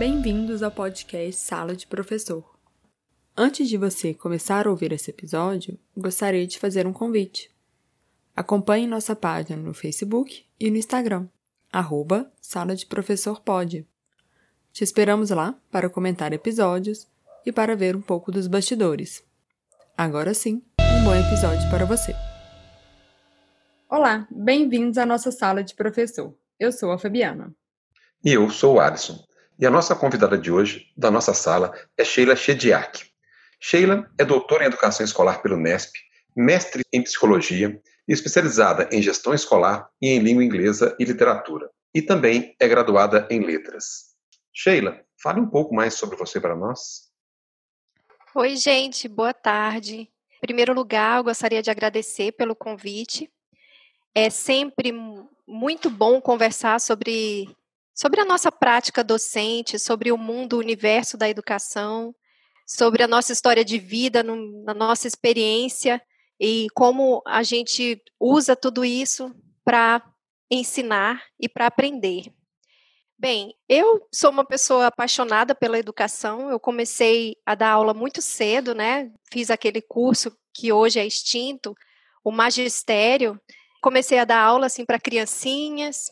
Bem-vindos ao podcast Sala de Professor. Antes de você começar a ouvir esse episódio, gostaria de fazer um convite. Acompanhe nossa página no Facebook e no Instagram, arroba Sala de Professor Pode. Te esperamos lá para comentar episódios e para ver um pouco dos bastidores. Agora sim, um bom episódio para você. Olá, bem-vindos à nossa sala de professor. Eu sou a Fabiana. E eu sou o Alisson. E a nossa convidada de hoje, da nossa sala, é Sheila Chediak. Sheila é doutora em Educação Escolar pelo NESP, mestre em Psicologia e especializada em Gestão Escolar e em Língua Inglesa e Literatura. E também é graduada em Letras. Sheila, fale um pouco mais sobre você para nós. Oi, gente, boa tarde. Em primeiro lugar, eu gostaria de agradecer pelo convite. É sempre muito bom conversar sobre sobre a nossa prática docente, sobre o mundo, o universo da educação, sobre a nossa história de vida, no, na nossa experiência e como a gente usa tudo isso para ensinar e para aprender. Bem, eu sou uma pessoa apaixonada pela educação. Eu comecei a dar aula muito cedo, né? Fiz aquele curso que hoje é extinto, o magistério. Comecei a dar aula assim para criancinhas,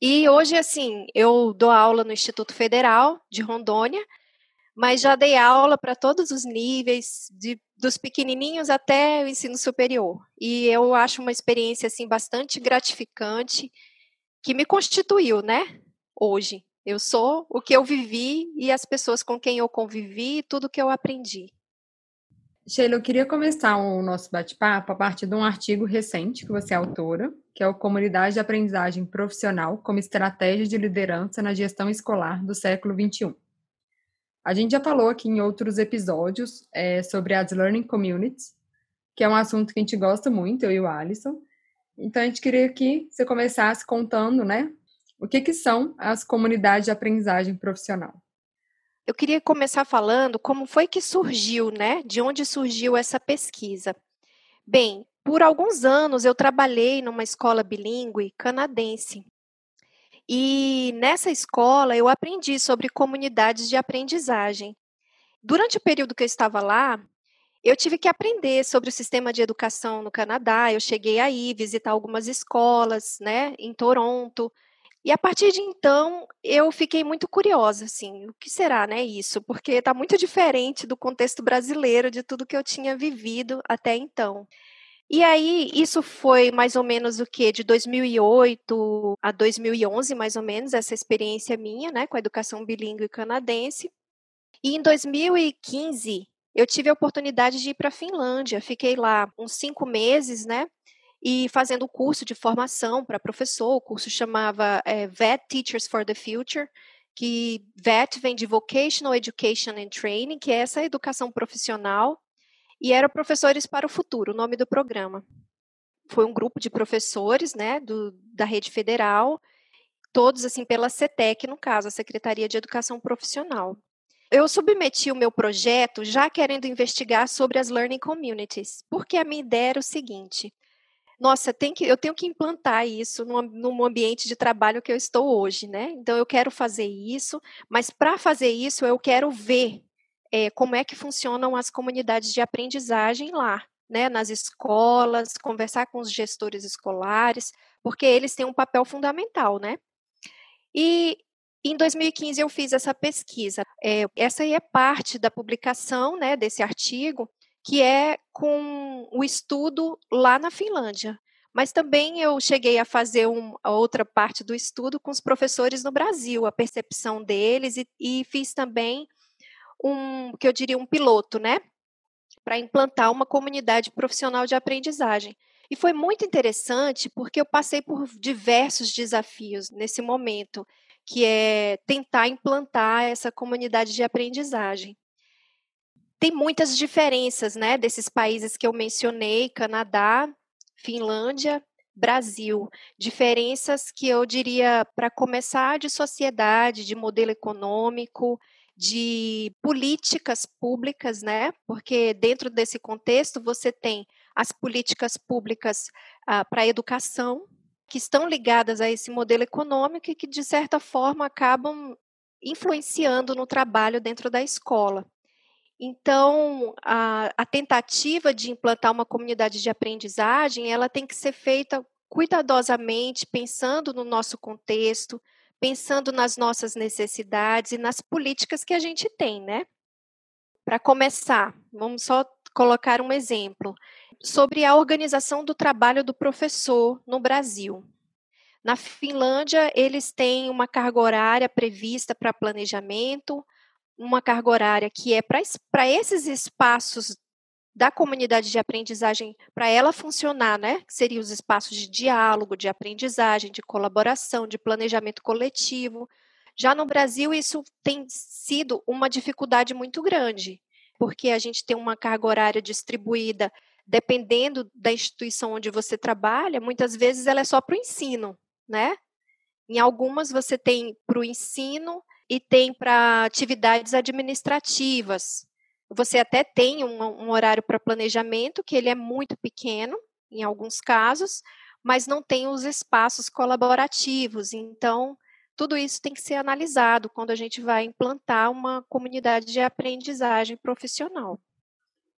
e hoje, assim, eu dou aula no Instituto Federal de Rondônia, mas já dei aula para todos os níveis, de, dos pequenininhos até o ensino superior. E eu acho uma experiência, assim, bastante gratificante, que me constituiu, né, hoje. Eu sou o que eu vivi e as pessoas com quem eu convivi, tudo que eu aprendi. Sheila, eu queria começar o nosso bate-papo a partir de um artigo recente que você é autora, que é o Comunidade de Aprendizagem Profissional como Estratégia de Liderança na Gestão Escolar do Século XXI. A gente já falou aqui em outros episódios é, sobre as Learning Communities, que é um assunto que a gente gosta muito, eu e o Alisson. Então, a gente queria que você começasse contando, né, o que, que são as comunidades de aprendizagem profissional. Eu queria começar falando como foi que surgiu, né? De onde surgiu essa pesquisa. Bem, por alguns anos eu trabalhei numa escola bilíngue canadense. E nessa escola eu aprendi sobre comunidades de aprendizagem. Durante o período que eu estava lá, eu tive que aprender sobre o sistema de educação no Canadá. Eu cheguei aí visitar algumas escolas, né, em Toronto, e a partir de então, eu fiquei muito curiosa, assim, o que será, né, isso? Porque está muito diferente do contexto brasileiro, de tudo que eu tinha vivido até então. E aí, isso foi mais ou menos o que? De 2008 a 2011, mais ou menos, essa experiência minha, né, com a educação bilíngue canadense. E em 2015, eu tive a oportunidade de ir para a Finlândia. Fiquei lá uns cinco meses, né? E fazendo o curso de formação para professor. O curso chamava é, VET Teachers for the Future, que VET vem de Vocational Education and Training, que é essa educação profissional, e era Professores para o Futuro, o nome do programa. Foi um grupo de professores, né, do, da rede federal, todos assim pela CETEC, no caso, a Secretaria de Educação Profissional. Eu submeti o meu projeto já querendo investigar sobre as learning communities, porque a minha ideia era o seguinte: nossa, tem que, eu tenho que implantar isso no, no ambiente de trabalho que eu estou hoje, né? Então eu quero fazer isso, mas para fazer isso eu quero ver é, como é que funcionam as comunidades de aprendizagem lá, né? Nas escolas, conversar com os gestores escolares, porque eles têm um papel fundamental, né? E em 2015 eu fiz essa pesquisa. É, essa aí é parte da publicação, né, desse artigo que é com o estudo lá na Finlândia. Mas também eu cheguei a fazer um, a outra parte do estudo com os professores no Brasil, a percepção deles, e, e fiz também um, que eu diria, um piloto, né? Para implantar uma comunidade profissional de aprendizagem. E foi muito interessante porque eu passei por diversos desafios nesse momento, que é tentar implantar essa comunidade de aprendizagem tem muitas diferenças, né, desses países que eu mencionei, Canadá, Finlândia, Brasil. Diferenças que eu diria, para começar, de sociedade, de modelo econômico, de políticas públicas, né? Porque dentro desse contexto você tem as políticas públicas ah, para a educação, que estão ligadas a esse modelo econômico e que, de certa forma, acabam influenciando no trabalho dentro da escola. Então, a, a, tentativa de implantar uma comunidade de aprendizagem, ela tem que ser feita cuidadosamente, pensando no nosso contexto, pensando nas nossas necessidades e nas políticas que a gente tem, né? Para começar, vamos só colocar um exemplo sobre a organização do trabalho do professor no Brasil. Na Finlândia, eles têm uma carga horária prevista para planejamento, uma carga horária que é para esses espaços da comunidade de aprendizagem, para ela funcionar, né? Que seriam os espaços de diálogo, de aprendizagem, de colaboração, de planejamento coletivo. Já no Brasil, isso tem sido uma dificuldade muito grande, porque a gente tem uma carga horária distribuída dependendo da instituição onde você trabalha, muitas vezes ela é só para o ensino, né? Em algumas você tem para o ensino e tem para atividades administrativas. Você até tem um, um horário para planejamento, que ele é muito pequeno, em alguns casos, mas não tem os espaços colaborativos. Então, tudo isso tem que ser analisado quando a gente vai implantar uma comunidade de aprendizagem profissional.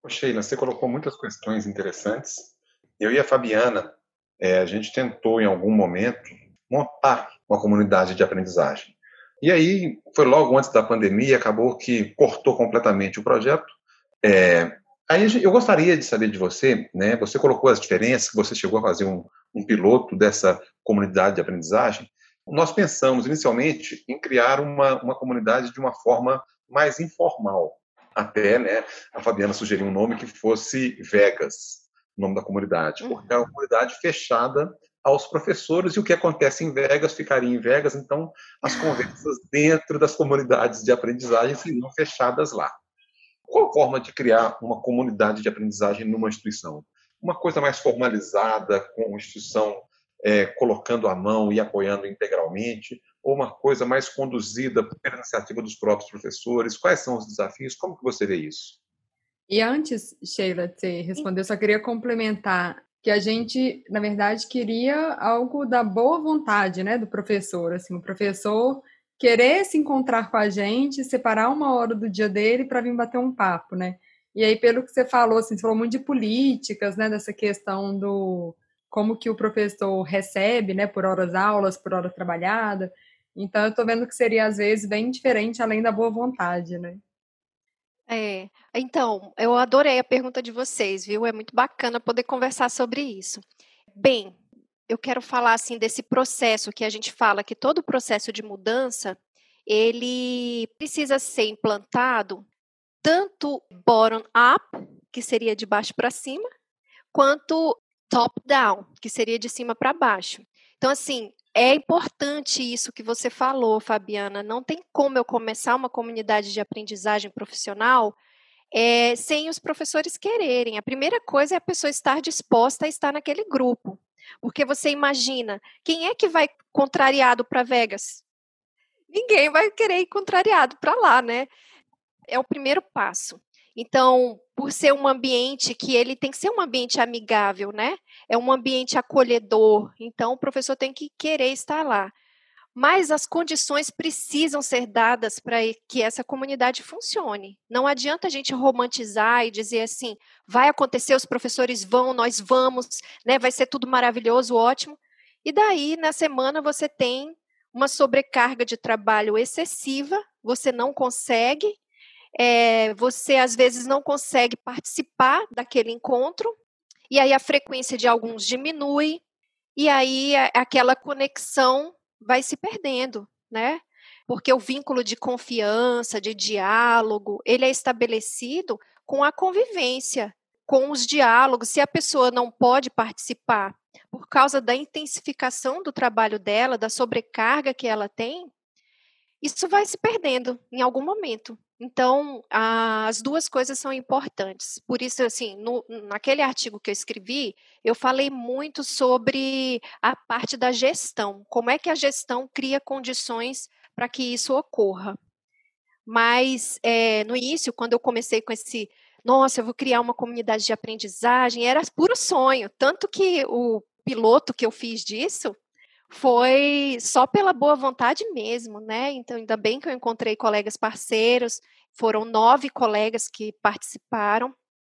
Sheila, você colocou muitas questões interessantes. Eu e a Fabiana, é, a gente tentou em algum momento montar uma comunidade de aprendizagem. E aí, foi logo antes da pandemia, acabou que cortou completamente o projeto. É, aí eu gostaria de saber de você, né? Você colocou as diferenças, você chegou a fazer um, um piloto dessa comunidade de aprendizagem. Nós pensamos inicialmente em criar uma, uma comunidade de uma forma mais informal. Até, né, a Fabiana sugeriu um nome que fosse Vegas, o nome da comunidade, porque é uma comunidade fechada aos professores e o que acontece em Vegas ficaria em Vegas, então as conversas dentro das comunidades de aprendizagem seriam fechadas lá. Qual a forma de criar uma comunidade de aprendizagem numa instituição? Uma coisa mais formalizada, com a instituição é, colocando a mão e apoiando integralmente, ou uma coisa mais conduzida pela iniciativa dos próprios professores? Quais são os desafios? Como que você vê isso? E antes, Sheila, de você responder, eu só queria complementar que a gente, na verdade, queria algo da boa vontade, né, do professor, assim, o professor querer se encontrar com a gente, separar uma hora do dia dele para vir bater um papo, né? E aí, pelo que você falou, assim, você falou muito de políticas, né, dessa questão do como que o professor recebe, né, por horas aulas, por hora trabalhada. Então, eu estou vendo que seria, às vezes, bem diferente, além da boa vontade, né? É, então, eu adorei a pergunta de vocês, viu? É muito bacana poder conversar sobre isso. Bem, eu quero falar assim desse processo que a gente fala que todo processo de mudança ele precisa ser implantado tanto bottom up, que seria de baixo para cima, quanto top down, que seria de cima para baixo. Então assim, é importante isso que você falou, Fabiana. Não tem como eu começar uma comunidade de aprendizagem profissional é, sem os professores quererem. A primeira coisa é a pessoa estar disposta a estar naquele grupo. Porque você imagina, quem é que vai contrariado para Vegas? Ninguém vai querer ir contrariado para lá, né? É o primeiro passo. Então, por ser um ambiente que ele tem que ser um ambiente amigável, né? É um ambiente acolhedor. Então, o professor tem que querer estar lá. Mas as condições precisam ser dadas para que essa comunidade funcione. Não adianta a gente romantizar e dizer assim: vai acontecer, os professores vão, nós vamos, né? Vai ser tudo maravilhoso, ótimo. E daí, na semana, você tem uma sobrecarga de trabalho excessiva, você não consegue, é, você às vezes não consegue participar daquele encontro, e aí a frequência de alguns diminui, e aí aquela conexão vai se perdendo, né? Porque o vínculo de confiança, de diálogo, ele é estabelecido com a convivência, com os diálogos. Se a pessoa não pode participar por causa da intensificação do trabalho dela, da sobrecarga que ela tem, isso vai se perdendo em algum momento. Então, as duas coisas são importantes. Por isso, assim, no, naquele artigo que eu escrevi, eu falei muito sobre a parte da gestão. Como é que a gestão cria condições para que isso ocorra? Mas, é, no início, quando eu comecei com esse, nossa, eu vou criar uma comunidade de aprendizagem, era puro sonho. Tanto que o piloto que eu fiz disso foi só pela boa vontade mesmo, né? Então, ainda bem que eu encontrei colegas parceiros, foram nove colegas que participaram.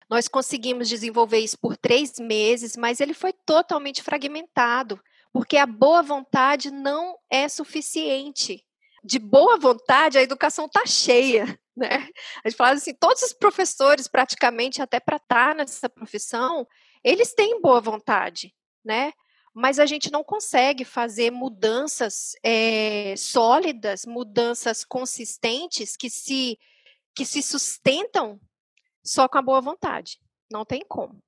Nós conseguimos desenvolver isso por três meses, mas ele foi totalmente fragmentado, porque a boa vontade não é suficiente. De boa vontade, a educação está cheia, né? A gente fala assim, todos os professores, praticamente, até para estar tá nessa profissão, eles têm boa vontade, né? Mas a gente não consegue fazer mudanças é, sólidas, mudanças consistentes que se, que se sustentam só com a boa vontade. Não tem como.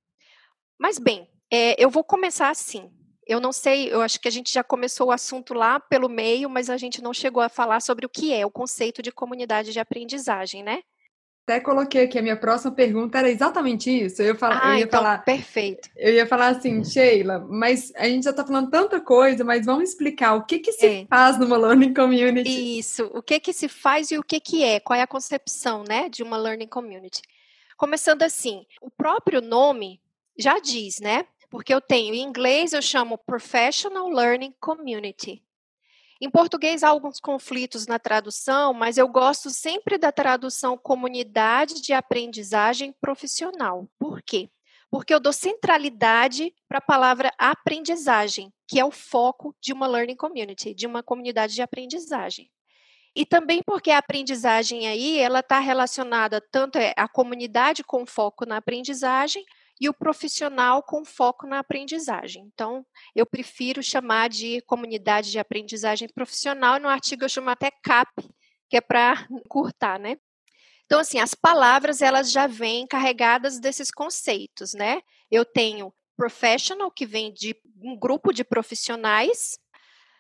Mas, bem, é, eu vou começar assim. Eu não sei, eu acho que a gente já começou o assunto lá pelo meio, mas a gente não chegou a falar sobre o que é o conceito de comunidade de aprendizagem, né? Até coloquei aqui a minha próxima pergunta era exatamente isso. Eu, fala, ah, eu ia então, falar. Perfeito. Eu ia falar assim, Sheila, mas a gente já está falando tanta coisa, mas vamos explicar o que, que se é. faz numa learning community. Isso, o que que se faz e o que que é, qual é a concepção, né, de uma learning community. Começando assim, o próprio nome já diz, né? Porque eu tenho em inglês eu chamo Professional Learning Community. Em português há alguns conflitos na tradução, mas eu gosto sempre da tradução comunidade de aprendizagem profissional. Por quê? Porque eu dou centralidade para a palavra aprendizagem, que é o foco de uma learning community, de uma comunidade de aprendizagem. E também porque a aprendizagem aí, ela está relacionada tanto à é, comunidade com foco na aprendizagem, e o profissional com foco na aprendizagem. Então, eu prefiro chamar de comunidade de aprendizagem profissional, no artigo eu chamo até CAP, que é para curtar, né? Então, assim, as palavras, elas já vêm carregadas desses conceitos, né? Eu tenho professional, que vem de um grupo de profissionais,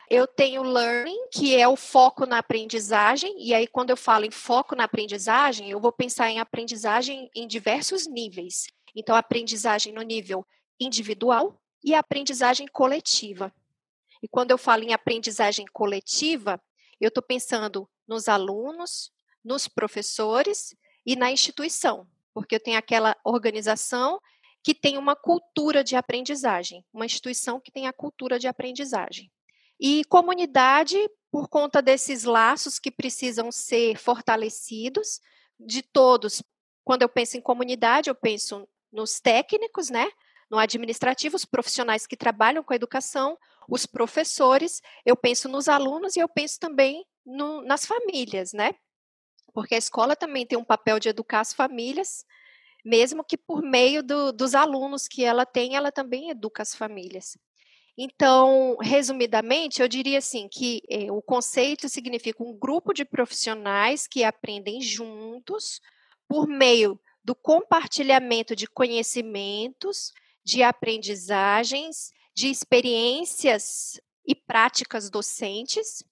eu tenho learning, que é o foco na aprendizagem, e aí quando eu falo em foco na aprendizagem, eu vou pensar em aprendizagem em diversos níveis. Então, aprendizagem no nível individual e aprendizagem coletiva. E quando eu falo em aprendizagem coletiva, eu estou pensando nos alunos, nos professores e na instituição, porque eu tenho aquela organização que tem uma cultura de aprendizagem, uma instituição que tem a cultura de aprendizagem. E comunidade, por conta desses laços que precisam ser fortalecidos, de todos. Quando eu penso em comunidade, eu penso nos técnicos, né? No administrativo, os profissionais que trabalham com a educação, os professores, eu penso nos alunos e eu penso também no, nas famílias, né? Porque a escola também tem um papel de educar as famílias, mesmo que por meio do, dos alunos que ela tem, ela também educa as famílias. Então, resumidamente, eu diria assim que eh, o conceito significa um grupo de profissionais que aprendem juntos por meio do compartilhamento de conhecimentos, de aprendizagens, de experiências e práticas docentes,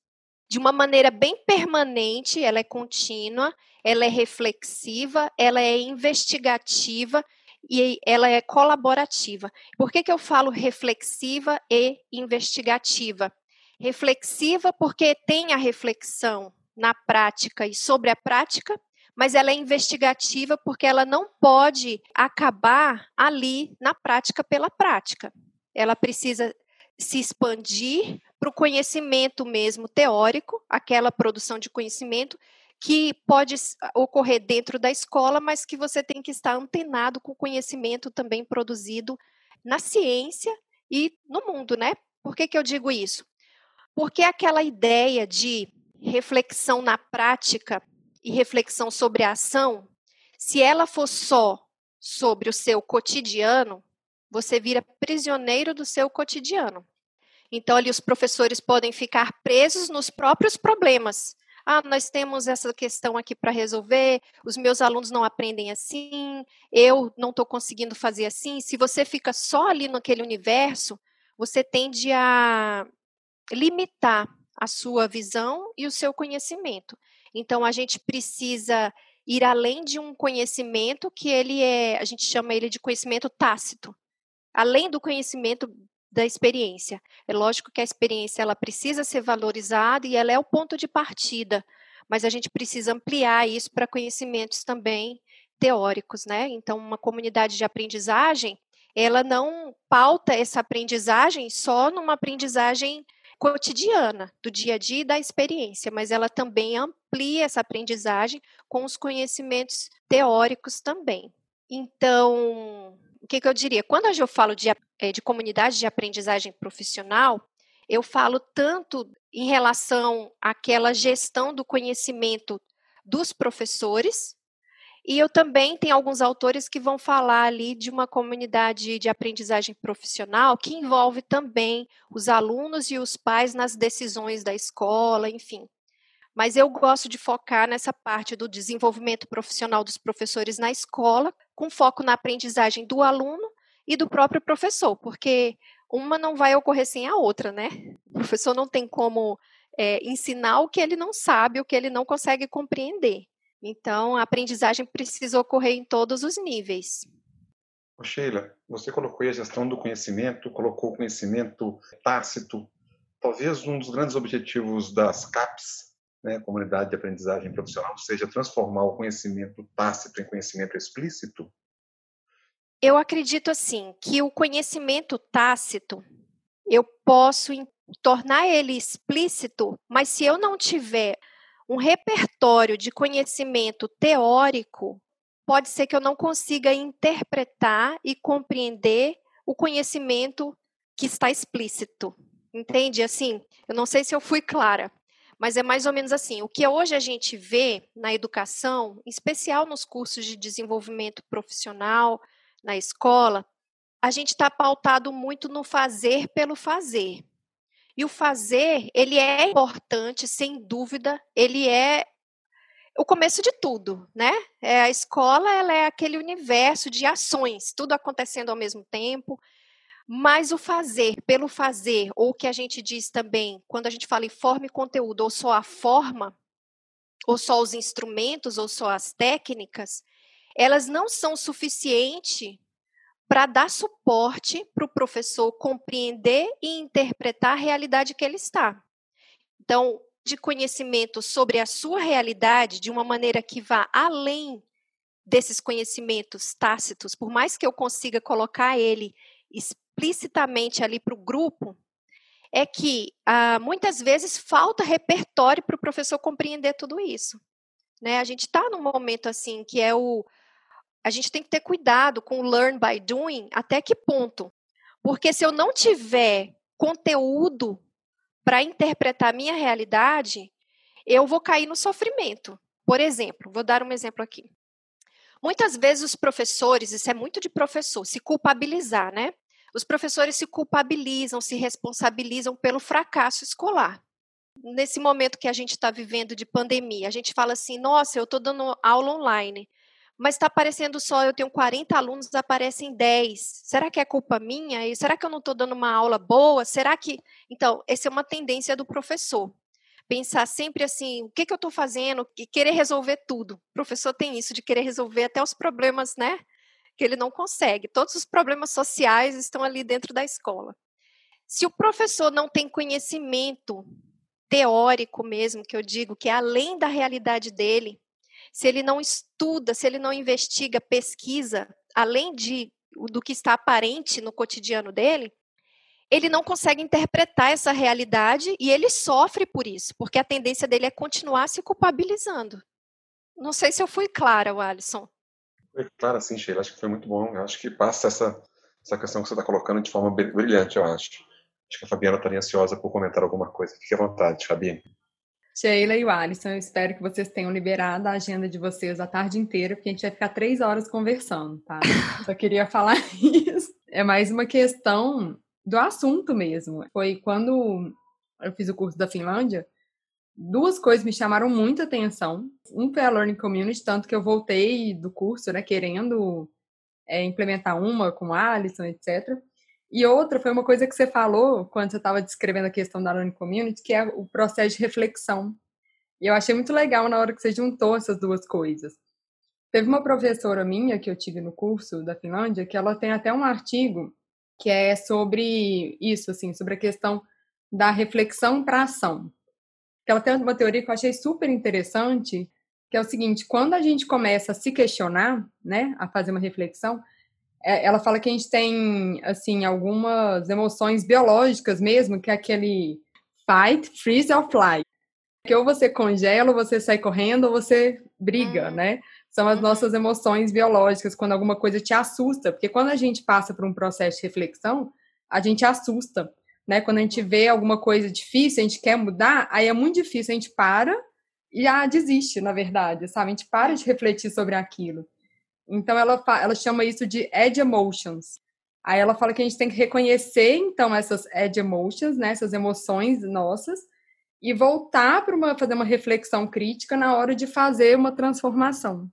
de uma maneira bem permanente, ela é contínua, ela é reflexiva, ela é investigativa e ela é colaborativa. Por que, que eu falo reflexiva e investigativa? Reflexiva porque tem a reflexão na prática e sobre a prática, mas ela é investigativa porque ela não pode acabar ali na prática pela prática. Ela precisa se expandir para o conhecimento mesmo teórico, aquela produção de conhecimento que pode ocorrer dentro da escola, mas que você tem que estar antenado com o conhecimento também produzido na ciência e no mundo, né? Por que, que eu digo isso? Porque aquela ideia de reflexão na prática e reflexão sobre a ação, se ela for só sobre o seu cotidiano, você vira prisioneiro do seu cotidiano. Então, ali os professores podem ficar presos nos próprios problemas. Ah, nós temos essa questão aqui para resolver, os meus alunos não aprendem assim, eu não estou conseguindo fazer assim. Se você fica só ali naquele universo, você tende a limitar a sua visão e o seu conhecimento. Então a gente precisa ir além de um conhecimento que ele é, a gente chama ele de conhecimento tácito, além do conhecimento da experiência. É lógico que a experiência ela precisa ser valorizada e ela é o ponto de partida, mas a gente precisa ampliar isso para conhecimentos também teóricos, né? Então, uma comunidade de aprendizagem, ela não pauta essa aprendizagem só numa aprendizagem cotidiana, do dia a dia e da experiência, mas ela também amplia essa aprendizagem com os conhecimentos teóricos também. Então, o que, que eu diria? Quando eu falo de, eh, de comunidade de aprendizagem profissional, eu falo tanto em relação àquela gestão do conhecimento dos professores, e eu também tenho alguns autores que vão falar ali de uma comunidade de aprendizagem profissional que envolve também os alunos e os pais nas decisões da escola, enfim. Mas eu gosto de focar nessa parte do desenvolvimento profissional dos professores na escola, com foco na aprendizagem do aluno e do próprio professor, porque uma não vai ocorrer sem a outra, né? O professor não tem como é, ensinar o que ele não sabe, o que ele não consegue compreender. Então, a aprendizagem precisa ocorrer em todos os níveis. Sheila, você colocou a gestão do conhecimento, colocou o conhecimento tácito. Talvez um dos grandes objetivos das CAPs, né, Comunidade de Aprendizagem Profissional, seja transformar o conhecimento tácito em conhecimento explícito? Eu acredito assim que o conhecimento tácito eu posso tornar ele explícito, mas se eu não tiver um repertório de conhecimento teórico, pode ser que eu não consiga interpretar e compreender o conhecimento que está explícito. Entende? Assim, eu não sei se eu fui clara, mas é mais ou menos assim. O que hoje a gente vê na educação, em especial nos cursos de desenvolvimento profissional, na escola, a gente está pautado muito no fazer pelo fazer. E o fazer, ele é importante, sem dúvida, ele é o começo de tudo, né? É, a escola, ela é aquele universo de ações, tudo acontecendo ao mesmo tempo, mas o fazer, pelo fazer, ou o que a gente diz também, quando a gente fala em forma e conteúdo, ou só a forma, ou só os instrumentos, ou só as técnicas, elas não são suficientes para dar suporte para o professor compreender e interpretar a realidade que ele está. Então, de conhecimento sobre a sua realidade de uma maneira que vá além desses conhecimentos tácitos, por mais que eu consiga colocar ele explicitamente ali para o grupo, é que ah, muitas vezes falta repertório para o professor compreender tudo isso. Né? A gente está num momento assim que é o a gente tem que ter cuidado com o learn by doing, até que ponto? Porque se eu não tiver conteúdo para interpretar a minha realidade, eu vou cair no sofrimento. Por exemplo, vou dar um exemplo aqui. Muitas vezes os professores, isso é muito de professor, se culpabilizar, né? Os professores se culpabilizam, se responsabilizam pelo fracasso escolar. Nesse momento que a gente está vivendo de pandemia, a gente fala assim: nossa, eu estou dando aula online mas está aparecendo só, eu tenho 40 alunos, aparecem 10. Será que é culpa minha? E será que eu não estou dando uma aula boa? Será que. Então, essa é uma tendência do professor. Pensar sempre assim, o que, que eu estou fazendo? E querer resolver tudo. O professor tem isso de querer resolver até os problemas, né? Que ele não consegue. Todos os problemas sociais estão ali dentro da escola. Se o professor não tem conhecimento teórico mesmo, que eu digo, que é além da realidade dele, se ele não estuda, se ele não investiga, pesquisa, além de, do que está aparente no cotidiano dele, ele não consegue interpretar essa realidade e ele sofre por isso, porque a tendência dele é continuar se culpabilizando. Não sei se eu fui clara, Alisson. Foi clara, sim, Sheila. Acho que foi muito bom. Eu acho que passa essa, essa questão que você está colocando de forma brilhante, eu acho. Acho que a Fabiana estaria ansiosa por comentar alguma coisa. Fique à vontade, Fabiana. Sheila e o Alisson, eu espero que vocês tenham liberado a agenda de vocês a tarde inteira, porque a gente vai ficar três horas conversando, tá? Só queria falar isso. É mais uma questão do assunto mesmo. Foi quando eu fiz o curso da Finlândia, duas coisas me chamaram muita atenção. Um foi a Learning Community, tanto que eu voltei do curso, né, querendo é, implementar uma com o Alisson, etc. E outra foi uma coisa que você falou quando você estava descrevendo a questão da Learning Community, que é o processo de reflexão. E eu achei muito legal na hora que você juntou essas duas coisas. Teve uma professora minha que eu tive no curso da Finlândia, que ela tem até um artigo que é sobre isso, assim, sobre a questão da reflexão para ação. Ela tem uma teoria que eu achei super interessante, que é o seguinte: quando a gente começa a se questionar, né, a fazer uma reflexão, ela fala que a gente tem, assim, algumas emoções biológicas mesmo, que é aquele fight, freeze or fly. Que ou você congela, ou você sai correndo, ou você briga, uhum. né? São as uhum. nossas emoções biológicas quando alguma coisa te assusta, porque quando a gente passa por um processo de reflexão, a gente assusta, né? Quando a gente vê alguma coisa difícil, a gente quer mudar, aí é muito difícil, a gente para e ah, desiste, na verdade, sabe? A gente para de refletir sobre aquilo. Então ela, ela chama isso de edge emotions. Aí ela fala que a gente tem que reconhecer, então, essas edge emotions, né, essas emoções nossas, e voltar para uma, fazer uma reflexão crítica na hora de fazer uma transformação.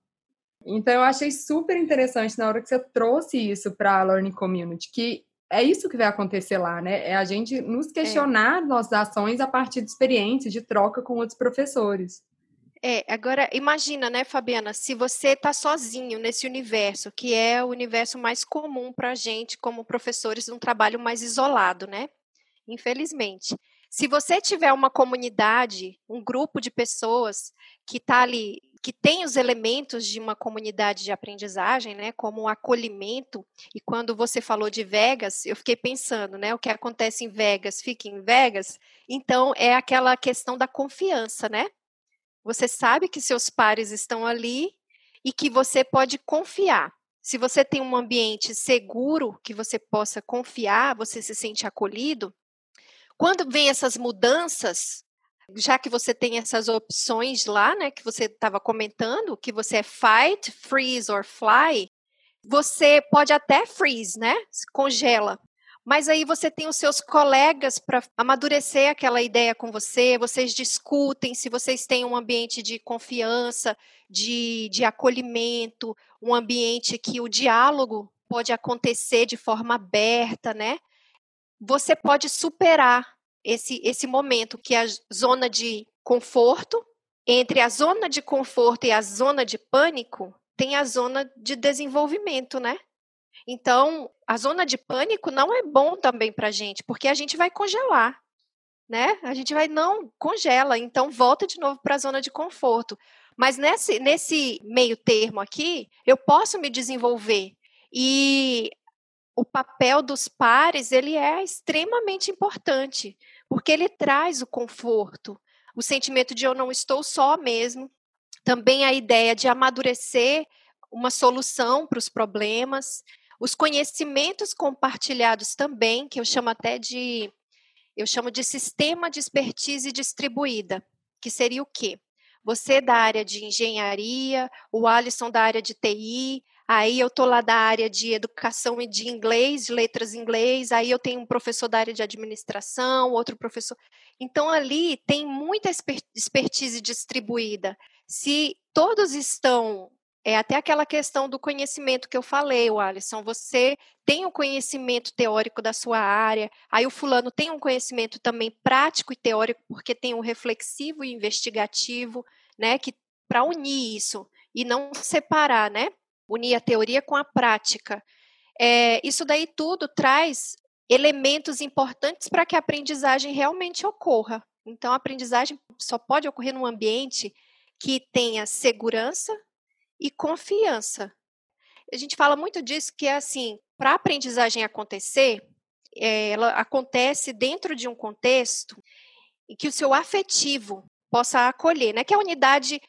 Então, eu achei super interessante na hora que você trouxe isso para a Learning Community, que é isso que vai acontecer lá, né? É a gente nos é. questionar é. nossas ações a partir de experiências, de troca com outros professores. É, agora imagina, né, Fabiana, se você está sozinho nesse universo, que é o universo mais comum para a gente, como professores, um trabalho mais isolado, né? Infelizmente. Se você tiver uma comunidade, um grupo de pessoas que está ali, que tem os elementos de uma comunidade de aprendizagem, né, como o acolhimento, e quando você falou de Vegas, eu fiquei pensando, né, o que acontece em Vegas fica em Vegas, então é aquela questão da confiança, né? Você sabe que seus pares estão ali e que você pode confiar. Se você tem um ambiente seguro que você possa confiar, você se sente acolhido. Quando vem essas mudanças, já que você tem essas opções lá, né, que você estava comentando, que você é fight, freeze or fly, você pode até freeze, né? Congela mas aí você tem os seus colegas para amadurecer aquela ideia com você, vocês discutem, se vocês têm um ambiente de confiança, de, de acolhimento, um ambiente que o diálogo pode acontecer de forma aberta, né? Você pode superar esse, esse momento que é a zona de conforto. Entre a zona de conforto e a zona de pânico, tem a zona de desenvolvimento, né? Então, a zona de pânico não é bom também para a gente, porque a gente vai congelar, né? A gente vai, não, congela, então volta de novo para a zona de conforto. Mas nesse, nesse meio termo aqui, eu posso me desenvolver. E o papel dos pares, ele é extremamente importante, porque ele traz o conforto, o sentimento de eu não estou só mesmo, também a ideia de amadurecer uma solução para os problemas, os conhecimentos compartilhados também, que eu chamo até de eu chamo de sistema de expertise distribuída, que seria o quê? Você da área de engenharia, o Alisson da área de TI, aí eu tô lá da área de educação e de inglês, de letras em inglês, aí eu tenho um professor da área de administração, outro professor. Então ali tem muita expertise distribuída. Se todos estão é até aquela questão do conhecimento que eu falei, o Alisson. Você tem o um conhecimento teórico da sua área, aí o fulano tem um conhecimento também prático e teórico, porque tem um reflexivo e investigativo, né? Que para unir isso e não separar, né? Unir a teoria com a prática. É, isso daí tudo traz elementos importantes para que a aprendizagem realmente ocorra. Então, a aprendizagem só pode ocorrer num ambiente que tenha segurança, e confiança. A gente fala muito disso que é assim, para a aprendizagem acontecer, é, ela acontece dentro de um contexto em que o seu afetivo possa acolher, né? Que é a unidade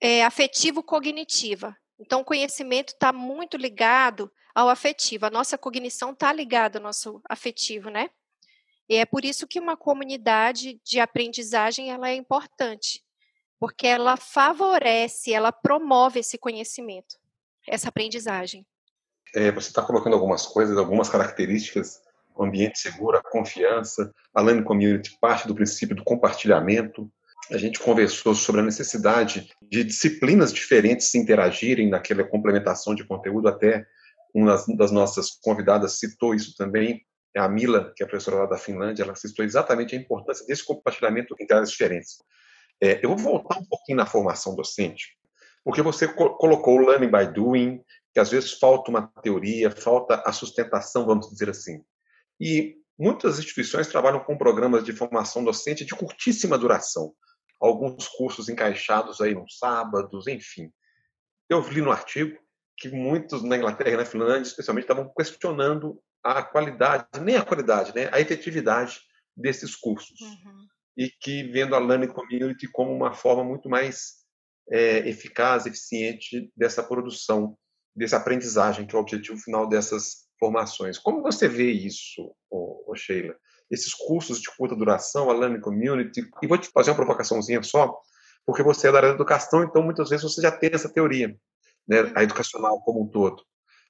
é, afetivo-cognitiva. Então, o conhecimento está muito ligado ao afetivo. A nossa cognição está ligada ao nosso afetivo, né? E é por isso que uma comunidade de aprendizagem ela é importante porque ela favorece, ela promove esse conhecimento, essa aprendizagem. É, você está colocando algumas coisas, algumas características, ambiente seguro, a confiança, a learning community parte do princípio do compartilhamento. A gente conversou sobre a necessidade de disciplinas diferentes se interagirem naquela complementação de conteúdo, até uma das nossas convidadas citou isso também, a Mila, que é professora lá da Finlândia, ela citou exatamente a importância desse compartilhamento entre áreas diferentes. É, eu vou voltar um pouquinho na formação docente, porque você co colocou o learning by doing, que às vezes falta uma teoria, falta a sustentação, vamos dizer assim. E muitas instituições trabalham com programas de formação docente de curtíssima duração, alguns cursos encaixados aí nos sábados, enfim. Eu li no artigo que muitos na Inglaterra e na Finlândia, especialmente, estavam questionando a qualidade, nem a qualidade, né, a efetividade desses cursos. Uhum. E que vendo a Learning Community como uma forma muito mais é, eficaz, eficiente dessa produção, dessa aprendizagem, que é o objetivo final dessas formações. Como você vê isso, ô, ô Sheila? Esses cursos de curta duração, a Learning Community, e vou te fazer uma provocaçãozinha só, porque você é da área da educação, então muitas vezes você já tem essa teoria, né, a educacional como um todo.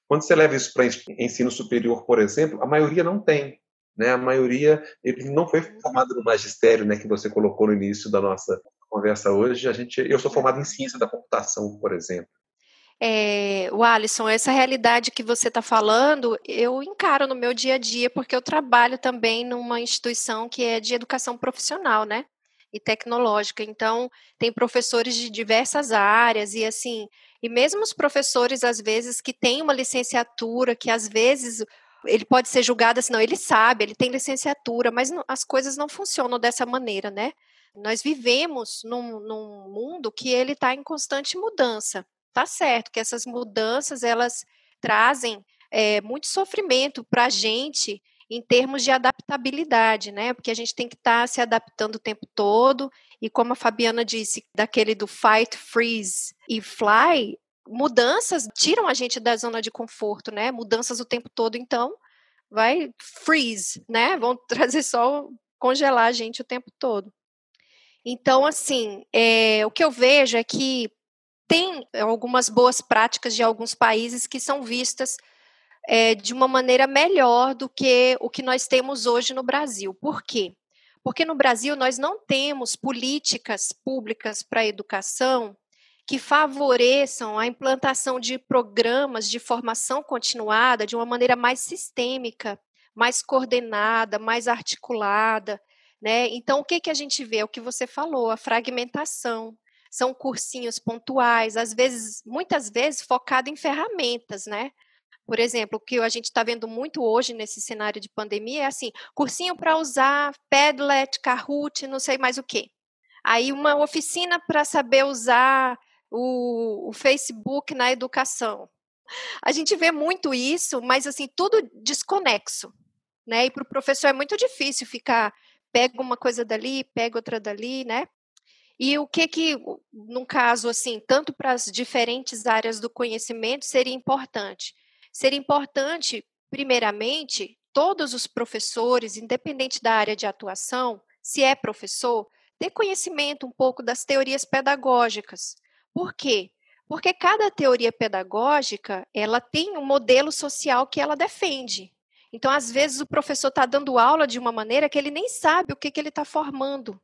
Quando você leva isso para ensino superior, por exemplo, a maioria não tem. Né? A maioria ele não foi formado no magistério, né, que você colocou no início da nossa conversa hoje. A gente, eu sou formado em ciência da computação, por exemplo. É, o Alisson, essa realidade que você está falando, eu encaro no meu dia a dia, porque eu trabalho também numa instituição que é de educação profissional, né? E tecnológica. Então, tem professores de diversas áreas, e assim, e mesmo os professores, às vezes, que têm uma licenciatura, que às vezes ele pode ser julgado assim, não, ele sabe, ele tem licenciatura, mas não, as coisas não funcionam dessa maneira, né? Nós vivemos num, num mundo que ele está em constante mudança. Tá certo que essas mudanças elas trazem é, muito sofrimento para a gente em termos de adaptabilidade, né? Porque a gente tem que estar tá se adaptando o tempo todo. E como a Fabiana disse, daquele do fight, freeze e fly, mudanças tiram a gente da zona de conforto, né? Mudanças o tempo todo, então vai freeze, né? Vão trazer só congelar a gente o tempo todo. Então, assim, é, o que eu vejo é que tem algumas boas práticas de alguns países que são vistas é, de uma maneira melhor do que o que nós temos hoje no Brasil. Por quê? Porque no Brasil nós não temos políticas públicas para a educação que favoreçam a implantação de programas de formação continuada de uma maneira mais sistêmica, mais coordenada, mais articulada. Né? Então, o que, que a gente vê? O que você falou, a fragmentação. São cursinhos pontuais, às vezes, muitas vezes focado em ferramentas, né? Por exemplo, o que a gente está vendo muito hoje nesse cenário de pandemia é assim, cursinho para usar Padlet, Kahoot, não sei mais o quê. Aí uma oficina para saber usar o, o Facebook na educação. A gente vê muito isso, mas assim, tudo desconexo. Né? E para o professor é muito difícil ficar, pega uma coisa dali, pega outra dali, né? E o que que, num caso assim, tanto para as diferentes áreas do conhecimento, seria importante? Seria importante, primeiramente, todos os professores, independente da área de atuação, se é professor, ter conhecimento um pouco das teorias pedagógicas, por quê? Porque cada teoria pedagógica, ela tem um modelo social que ela defende. Então, às vezes, o professor está dando aula de uma maneira que ele nem sabe o que, que ele está formando,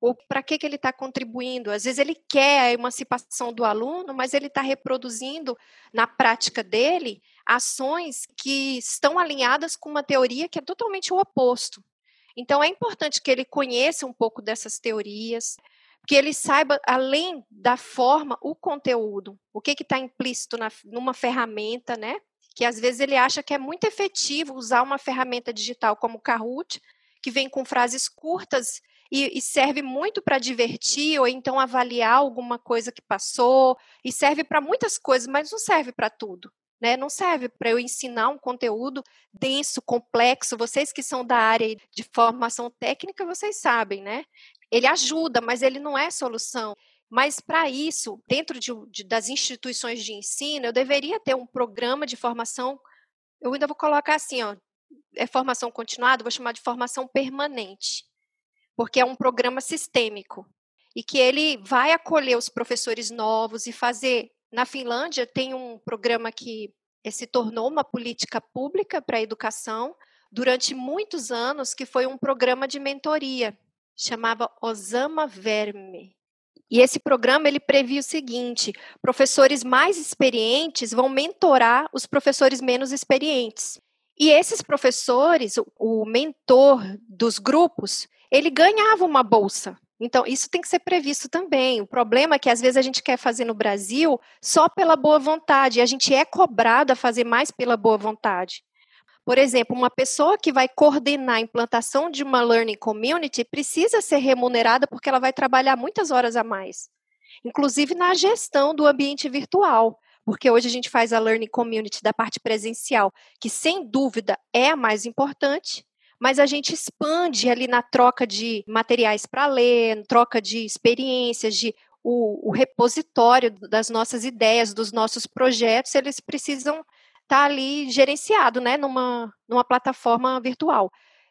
ou para que, que ele está contribuindo. Às vezes, ele quer a emancipação do aluno, mas ele está reproduzindo, na prática dele, ações que estão alinhadas com uma teoria que é totalmente o oposto. Então, é importante que ele conheça um pouco dessas teorias, que ele saiba, além da forma, o conteúdo, o que está implícito na, numa ferramenta, né? Que às vezes ele acha que é muito efetivo usar uma ferramenta digital como o Kahoot, que vem com frases curtas e, e serve muito para divertir ou então avaliar alguma coisa que passou, e serve para muitas coisas, mas não serve para tudo. Né? Não serve para eu ensinar um conteúdo denso, complexo. Vocês que são da área de formação técnica, vocês sabem, né? Ele ajuda, mas ele não é solução. Mas para isso, dentro de, de, das instituições de ensino, eu deveria ter um programa de formação. Eu ainda vou colocar assim, ó, é formação continuada, vou chamar de formação permanente, porque é um programa sistêmico e que ele vai acolher os professores novos e fazer. Na Finlândia tem um programa que se tornou uma política pública para a educação durante muitos anos, que foi um programa de mentoria chamava Osama Verme. E esse programa ele previa o seguinte: professores mais experientes vão mentorar os professores menos experientes. E esses professores, o, mentor dos grupos, ele ganhava uma bolsa. Então, isso tem que ser previsto também. O problema é que às vezes a gente quer fazer no Brasil só pela boa vontade, e a gente é cobrado a fazer mais pela boa vontade. Por exemplo, uma pessoa que vai coordenar a implantação de uma learning community precisa ser remunerada porque ela vai trabalhar muitas horas a mais, inclusive na gestão do ambiente virtual. Porque hoje a gente faz a learning community da parte presencial, que sem dúvida é a mais importante, mas a gente expande ali na troca de materiais para ler, troca de experiências, de o, o, repositório das nossas ideias, dos nossos projetos, eles precisam estar tá ali gerenciado, né, numa, numa plataforma virtual.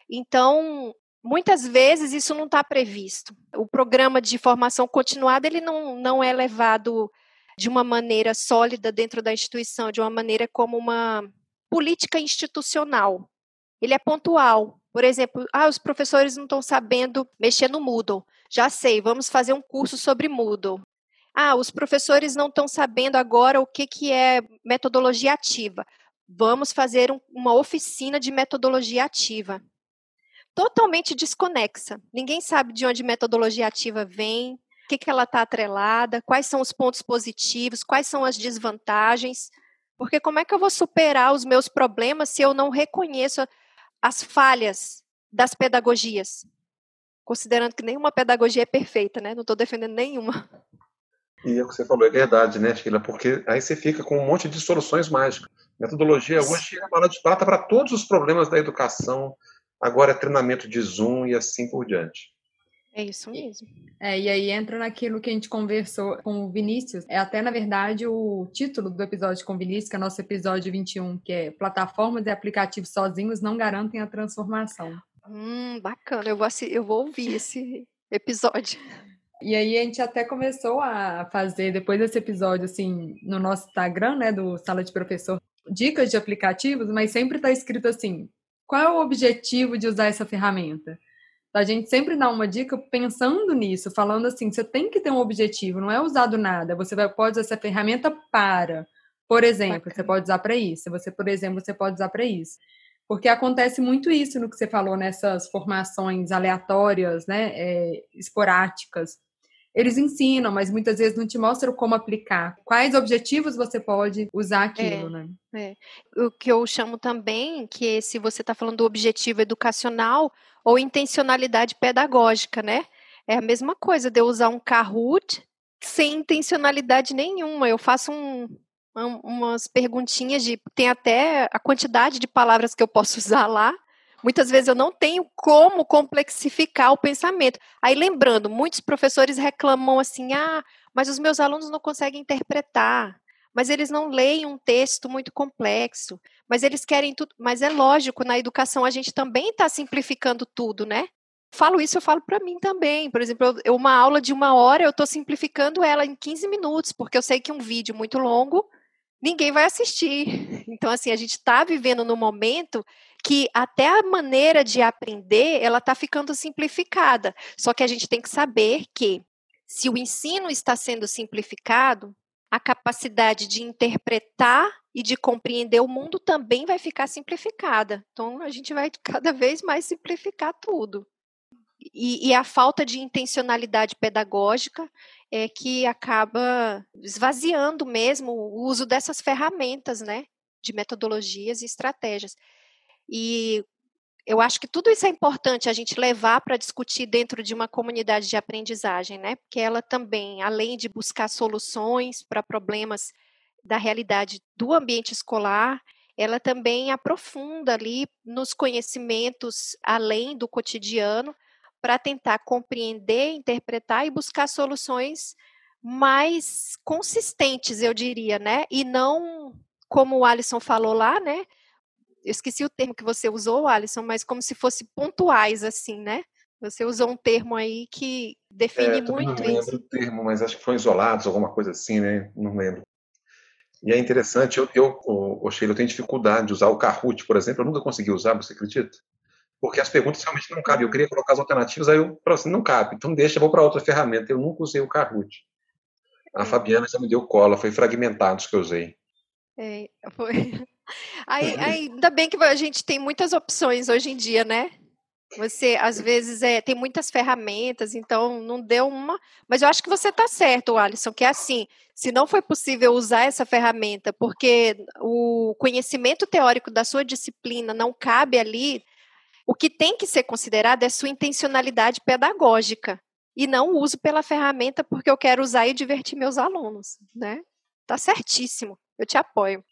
Então, muitas vezes isso não está previsto. O programa de formação continuada ele não, não é levado de uma maneira sólida dentro da instituição, de uma maneira como uma política institucional. Ele é pontual. Por exemplo, ah, os professores não estão sabendo mexer no Moodle. Já sei, vamos fazer um curso sobre Moodle. Ah, os professores não estão sabendo agora o que, que é metodologia ativa. Vamos fazer um, uma oficina de metodologia ativa. Totalmente desconexa. Ninguém sabe de onde metodologia ativa vem, o que, que ela está atrelada, quais são os pontos positivos, quais são as desvantagens. Porque como é que eu vou superar os meus problemas se eu não reconheço as falhas das pedagogias? Considerando que nenhuma pedagogia é perfeita, né? Não estou defendendo nenhuma. E é o que você falou, é verdade, né, Sheila? Porque aí você fica com um monte de soluções mágicas. Metodologia hoje é a bala de prata para todos os problemas da educação. Agora é treinamento de Zoom e assim por diante. É isso mesmo. É, e aí entra naquilo que a gente conversou com o Vinícius. É até, na verdade, o título do episódio com o Vinícius, que é nosso episódio 21, que é Plataformas e aplicativos sozinhos não garantem a transformação. Hum, bacana. Eu vou, eu vou ouvir esse episódio. E aí a gente até começou a fazer, depois desse episódio, assim, no nosso Instagram, né, do Sala de Professor, dicas de aplicativos, mas sempre está escrito assim, qual é o objetivo de usar essa ferramenta? A gente sempre dá uma dica pensando nisso, falando assim, você tem que ter um objetivo, não é usar do nada. Você vai, pode usar essa ferramenta para, por exemplo, Bacana. você pode usar para isso. Você, por exemplo, você pode usar para isso. Porque acontece muito isso no que você falou nessas formações aleatórias, né, é, esporádicas. Eles ensinam, mas muitas vezes não te mostram como aplicar. Quais objetivos você pode usar aquilo, é, né? É. O que eu chamo também, que é, se você está falando do objetivo educacional, ou intencionalidade pedagógica, né? É a mesma coisa de eu usar um Kahoot sem intencionalidade nenhuma. Eu faço um, umas perguntinhas de. Tem até a quantidade de palavras que eu posso usar lá. Muitas vezes eu não tenho como complexificar o pensamento. Aí, lembrando, muitos professores reclamam assim: ah, mas os meus alunos não conseguem interpretar mas eles não leem um texto muito complexo, mas eles querem tudo. Mas é lógico, na educação a gente também está simplificando tudo, né? Falo isso, eu falo para mim também. Por exemplo, eu, uma aula de uma hora, eu estou simplificando ela em 15 minutos, porque eu sei que um vídeo muito longo, ninguém vai assistir. Então, assim, a gente está vivendo no momento que até a maneira de aprender, ela está ficando simplificada. Só que a gente tem que saber que se o ensino está sendo simplificado, a capacidade de interpretar e de compreender o mundo também vai ficar simplificada. Então, a gente vai cada vez mais simplificar tudo. E, e, a falta de intencionalidade pedagógica é que acaba esvaziando mesmo o uso dessas ferramentas, né, de metodologias e estratégias. E eu acho que tudo isso é importante a gente levar para discutir dentro de uma comunidade de aprendizagem, né? Porque ela também, além de buscar soluções para problemas da realidade do ambiente escolar, ela também aprofunda ali nos conhecimentos além do cotidiano para tentar compreender, interpretar e buscar soluções mais consistentes, eu diria, né? E não como o Alisson falou lá, né? Eu esqueci o termo que você usou, Alisson, mas como se fosse pontuais, assim, né? Você usou um termo aí que define é, muito não lembro o termo, mas acho que foram isolados, alguma coisa assim, né? Não lembro. E é interessante, eu, eu o, Sheila, eu tenho dificuldade de usar o Kahoot, por exemplo, eu nunca consegui usar, você acredita? Porque as perguntas realmente não cabem. Eu queria colocar as alternativas, aí eu falei assim, não cabe, então deixa, eu vou para outra ferramenta. Eu nunca usei o Kahoot. A Fabiana já me deu cola, foi fragmentados que eu usei. É, foi. Aí, aí, ainda bem que a gente tem muitas opções hoje em dia, né? Você, às vezes, é, tem muitas ferramentas, então não deu uma. Mas eu acho que você está certo, Alisson, que é assim: se não foi possível usar essa ferramenta porque o conhecimento teórico da sua disciplina não cabe ali, o que tem que ser considerado é sua intencionalidade pedagógica e não o uso pela ferramenta porque eu quero usar e divertir meus alunos, né? Tá certíssimo. Eu te apoio.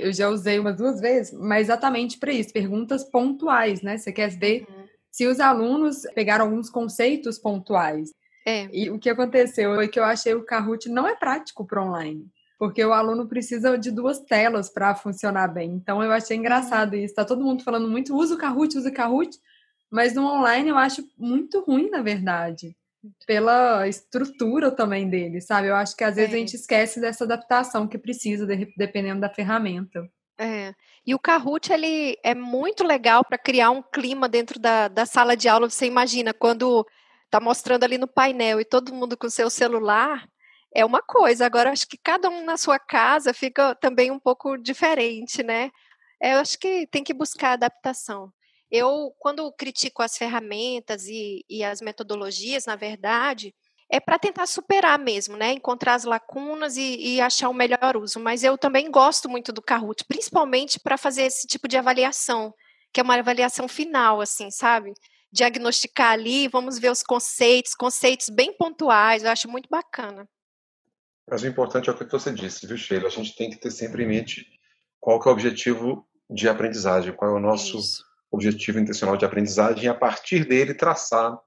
Eu já usei umas duas vezes, mas exatamente para isso, perguntas pontuais, né? Você quer ver uhum. se os alunos pegaram alguns conceitos pontuais. É. E o que aconteceu foi que eu achei o Kahoot não é prático para online porque o aluno precisa de duas telas para funcionar bem. Então eu achei engraçado isso. Está todo mundo falando muito, usa o Kahoot, usa o Kahoot, mas no online eu acho muito ruim, na verdade, pela estrutura também dele, sabe? Eu acho que às vezes é. a gente esquece dessa adaptação que precisa, dependendo da ferramenta. É. E o Kahoot, ele é muito legal para criar um clima dentro da, da sala de aula. Você imagina, quando tá mostrando ali no painel e todo mundo com seu celular, é uma coisa. Agora, acho que cada um na sua casa fica também um pouco diferente, né? Eu acho que tem que buscar adaptação. Eu, quando critico as ferramentas e, e as metodologias, na verdade, é para tentar superar mesmo, né? Encontrar as lacunas e, e, achar o melhor uso. Mas eu também gosto muito do Kahoot, principalmente para fazer esse tipo de avaliação, que é uma avaliação final, assim, sabe? Diagnosticar ali, vamos ver os conceitos, conceitos bem pontuais, eu acho muito bacana. Mas o importante é o que você disse, viu, Sheila? A gente tem que ter sempre em mente qual é o objetivo de aprendizagem, qual é o nosso Isso. Objetivo intencional de aprendizagem e, a partir dele, traçar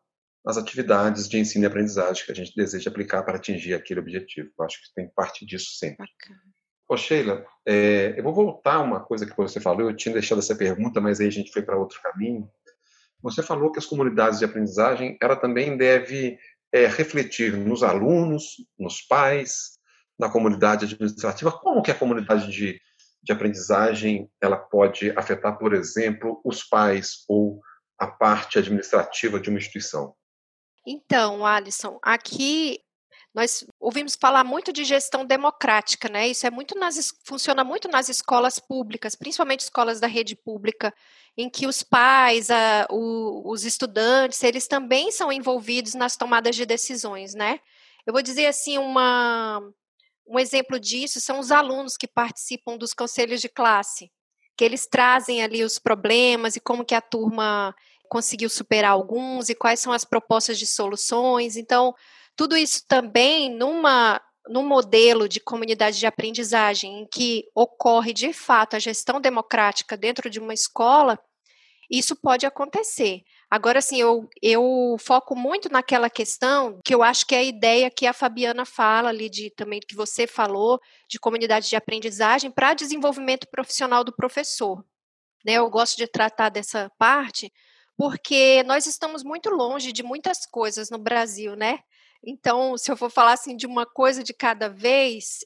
as atividades de ensino e aprendizagem que a gente deseja aplicar para atingir aquele objetivo. Eu acho que tem partir disso sempre. Bacana. Ô, Sheila, é, eu vou voltar a uma coisa que você falou, eu tinha deixado essa pergunta, mas aí a gente foi para outro caminho. Você falou que as comunidades de aprendizagem, ela também deve é, refletir nos alunos, nos pais, na comunidade administrativa. Como que a comunidade de, de aprendizagem ela pode afetar, por exemplo, os pais ou a parte administrativa de uma instituição? Então, Alisson, aqui nós ouvimos falar muito de gestão democrática, né? Isso é muito nas, funciona muito nas escolas públicas, principalmente escolas da rede pública, em que os pais, a, o, os estudantes, eles também são envolvidos nas tomadas de decisões, né? Eu vou dizer assim, uma, um exemplo disso são os alunos que participam dos conselhos de classe, que eles trazem ali os problemas e como que a turma conseguiu superar alguns e quais são as propostas de soluções. Então, tudo isso também numa num modelo de comunidade de aprendizagem em que ocorre de fato a gestão democrática dentro de uma escola, isso pode acontecer. Agora, assim, eu, eu foco muito naquela questão que eu acho que é a ideia que a Fabiana fala ali, de também que você falou, de comunidade de aprendizagem para desenvolvimento profissional do professor. Né, eu gosto de tratar dessa parte porque nós estamos muito longe de muitas coisas no Brasil, né? Então, se eu for falar assim de uma coisa de cada vez,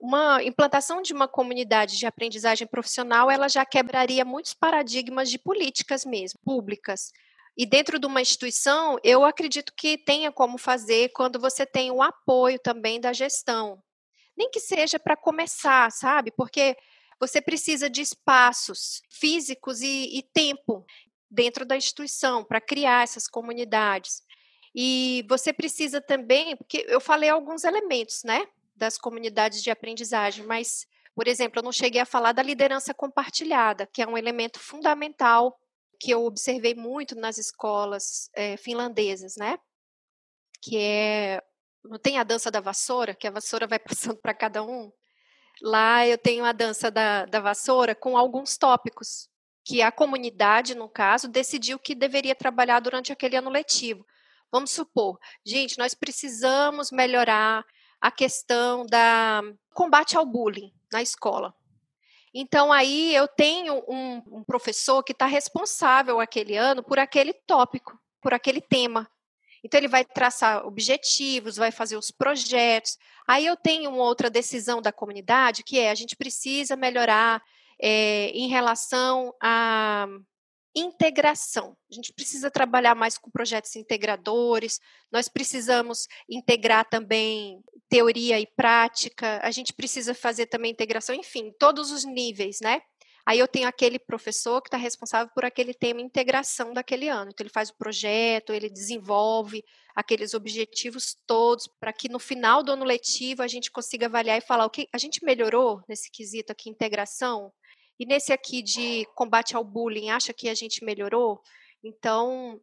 uma implantação de uma comunidade de aprendizagem profissional, ela já quebraria muitos paradigmas de políticas mesmo, públicas. E dentro de uma instituição, eu acredito que tenha como fazer quando você tem o apoio também da gestão. Nem que seja para começar, sabe? Porque você precisa de espaços físicos e, e tempo dentro da instituição para criar essas comunidades. E você precisa também, porque eu falei alguns elementos, né, das comunidades de aprendizagem, mas, por exemplo, eu não cheguei a falar da liderança compartilhada, que é um elemento fundamental que eu observei muito nas escolas é, finlandesas, né, que é, não tem a dança da vassoura, que a vassoura vai passando para cada um? Lá eu tenho a dança da, da vassoura com alguns tópicos, que a comunidade, no caso, decidiu que deveria trabalhar durante aquele ano letivo. Vamos supor, gente, nós precisamos melhorar a questão da combate ao bullying na escola. Então, aí eu tenho um, um professor que está responsável aquele ano por aquele tópico, por aquele tema. Então, ele vai traçar objetivos, vai fazer os projetos. Aí eu tenho uma outra decisão da comunidade, que é a gente precisa melhorar é, em relação a integração. A gente precisa trabalhar mais com projetos integradores, nós precisamos integrar também teoria e prática, a gente precisa fazer também integração, enfim, todos os níveis, né? Aí eu tenho aquele professor que está responsável por aquele tema integração daquele ano. Então, ele faz o projeto, ele desenvolve aqueles objetivos todos, para que no final do ano letivo a gente consiga avaliar e falar o que a gente melhorou nesse quesito aqui, integração, e nesse aqui de combate ao bullying, acha que a gente melhorou? Então,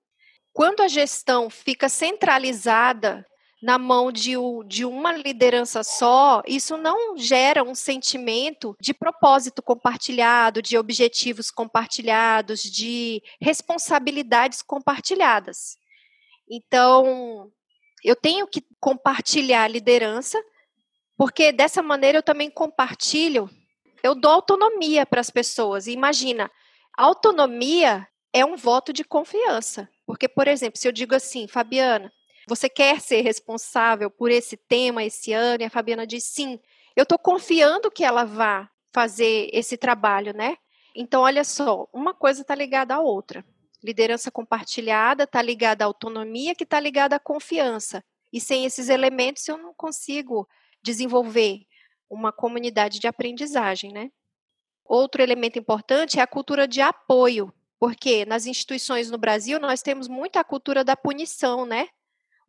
quando a gestão fica centralizada na mão de, de uma liderança só, isso não gera um sentimento de propósito compartilhado, de objetivos compartilhados, de responsabilidades compartilhadas. Então, eu tenho que compartilhar a liderança, porque dessa maneira eu também compartilho, eu dou autonomia para as pessoas. E imagina, autonomia é um voto de confiança. Porque, por exemplo, se eu digo assim, Fabiana, você quer ser responsável por esse tema esse ano? E a Fabiana diz sim. Eu estou confiando que ela vá fazer esse trabalho, né? Então, olha só, uma coisa está ligada à outra. Liderança compartilhada está ligada à autonomia, que está ligada à confiança. E sem esses elementos, eu não consigo desenvolver uma comunidade de aprendizagem, né? Outro elemento importante é a cultura de apoio, porque nas instituições no Brasil nós temos muita cultura da punição, né?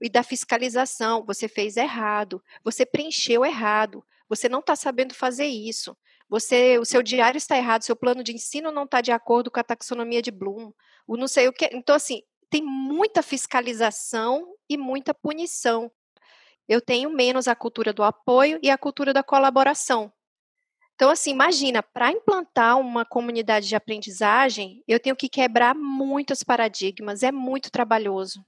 e da fiscalização. Você fez errado, você preencheu errado, você não está sabendo fazer isso. Você, o seu diário está errado, seu plano de ensino não está de acordo com a taxonomia de Bloom. O não sei o que. Então, assim, tem muita fiscalização e muita punição. Eu tenho menos a cultura do apoio e a cultura da colaboração. Então, assim, imagina, para implantar uma comunidade de aprendizagem, eu tenho que quebrar muitos paradigmas, é muito trabalhoso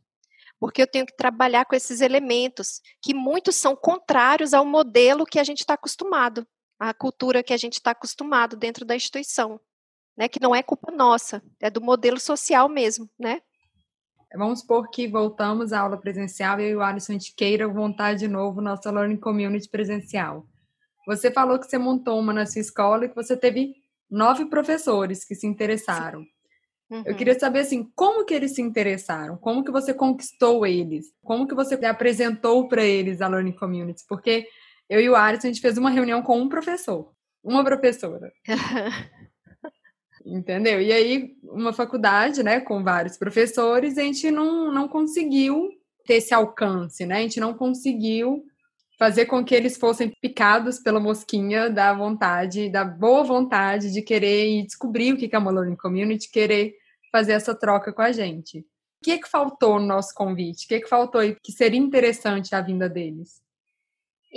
porque eu tenho que trabalhar com esses elementos que muitos são contrários ao modelo que a gente está acostumado, à cultura que a gente está acostumado dentro da instituição, né? Que não é culpa nossa, é do modelo social mesmo, né? Vamos supor que voltamos à aula presencial e o Alisson a gente queira montar de novo nossa Learning Community presencial. Você falou que você montou uma na sua escola e que você teve nove professores que se interessaram. Uhum. Eu queria saber assim, como que eles se interessaram? Como que você conquistou eles? Como que você apresentou para eles a Learning Community? Porque eu e o Alisson, a gente fez uma reunião com um professor, uma professora. Entendeu? E aí, uma faculdade, né, com vários professores, a gente não, não conseguiu ter esse alcance, né? A gente não conseguiu fazer com que eles fossem picados pela mosquinha da vontade, da boa vontade de querer descobrir o que é uma learning community, querer fazer essa troca com a gente. O que é que faltou no nosso convite? O que é que faltou e que seria interessante a vinda deles?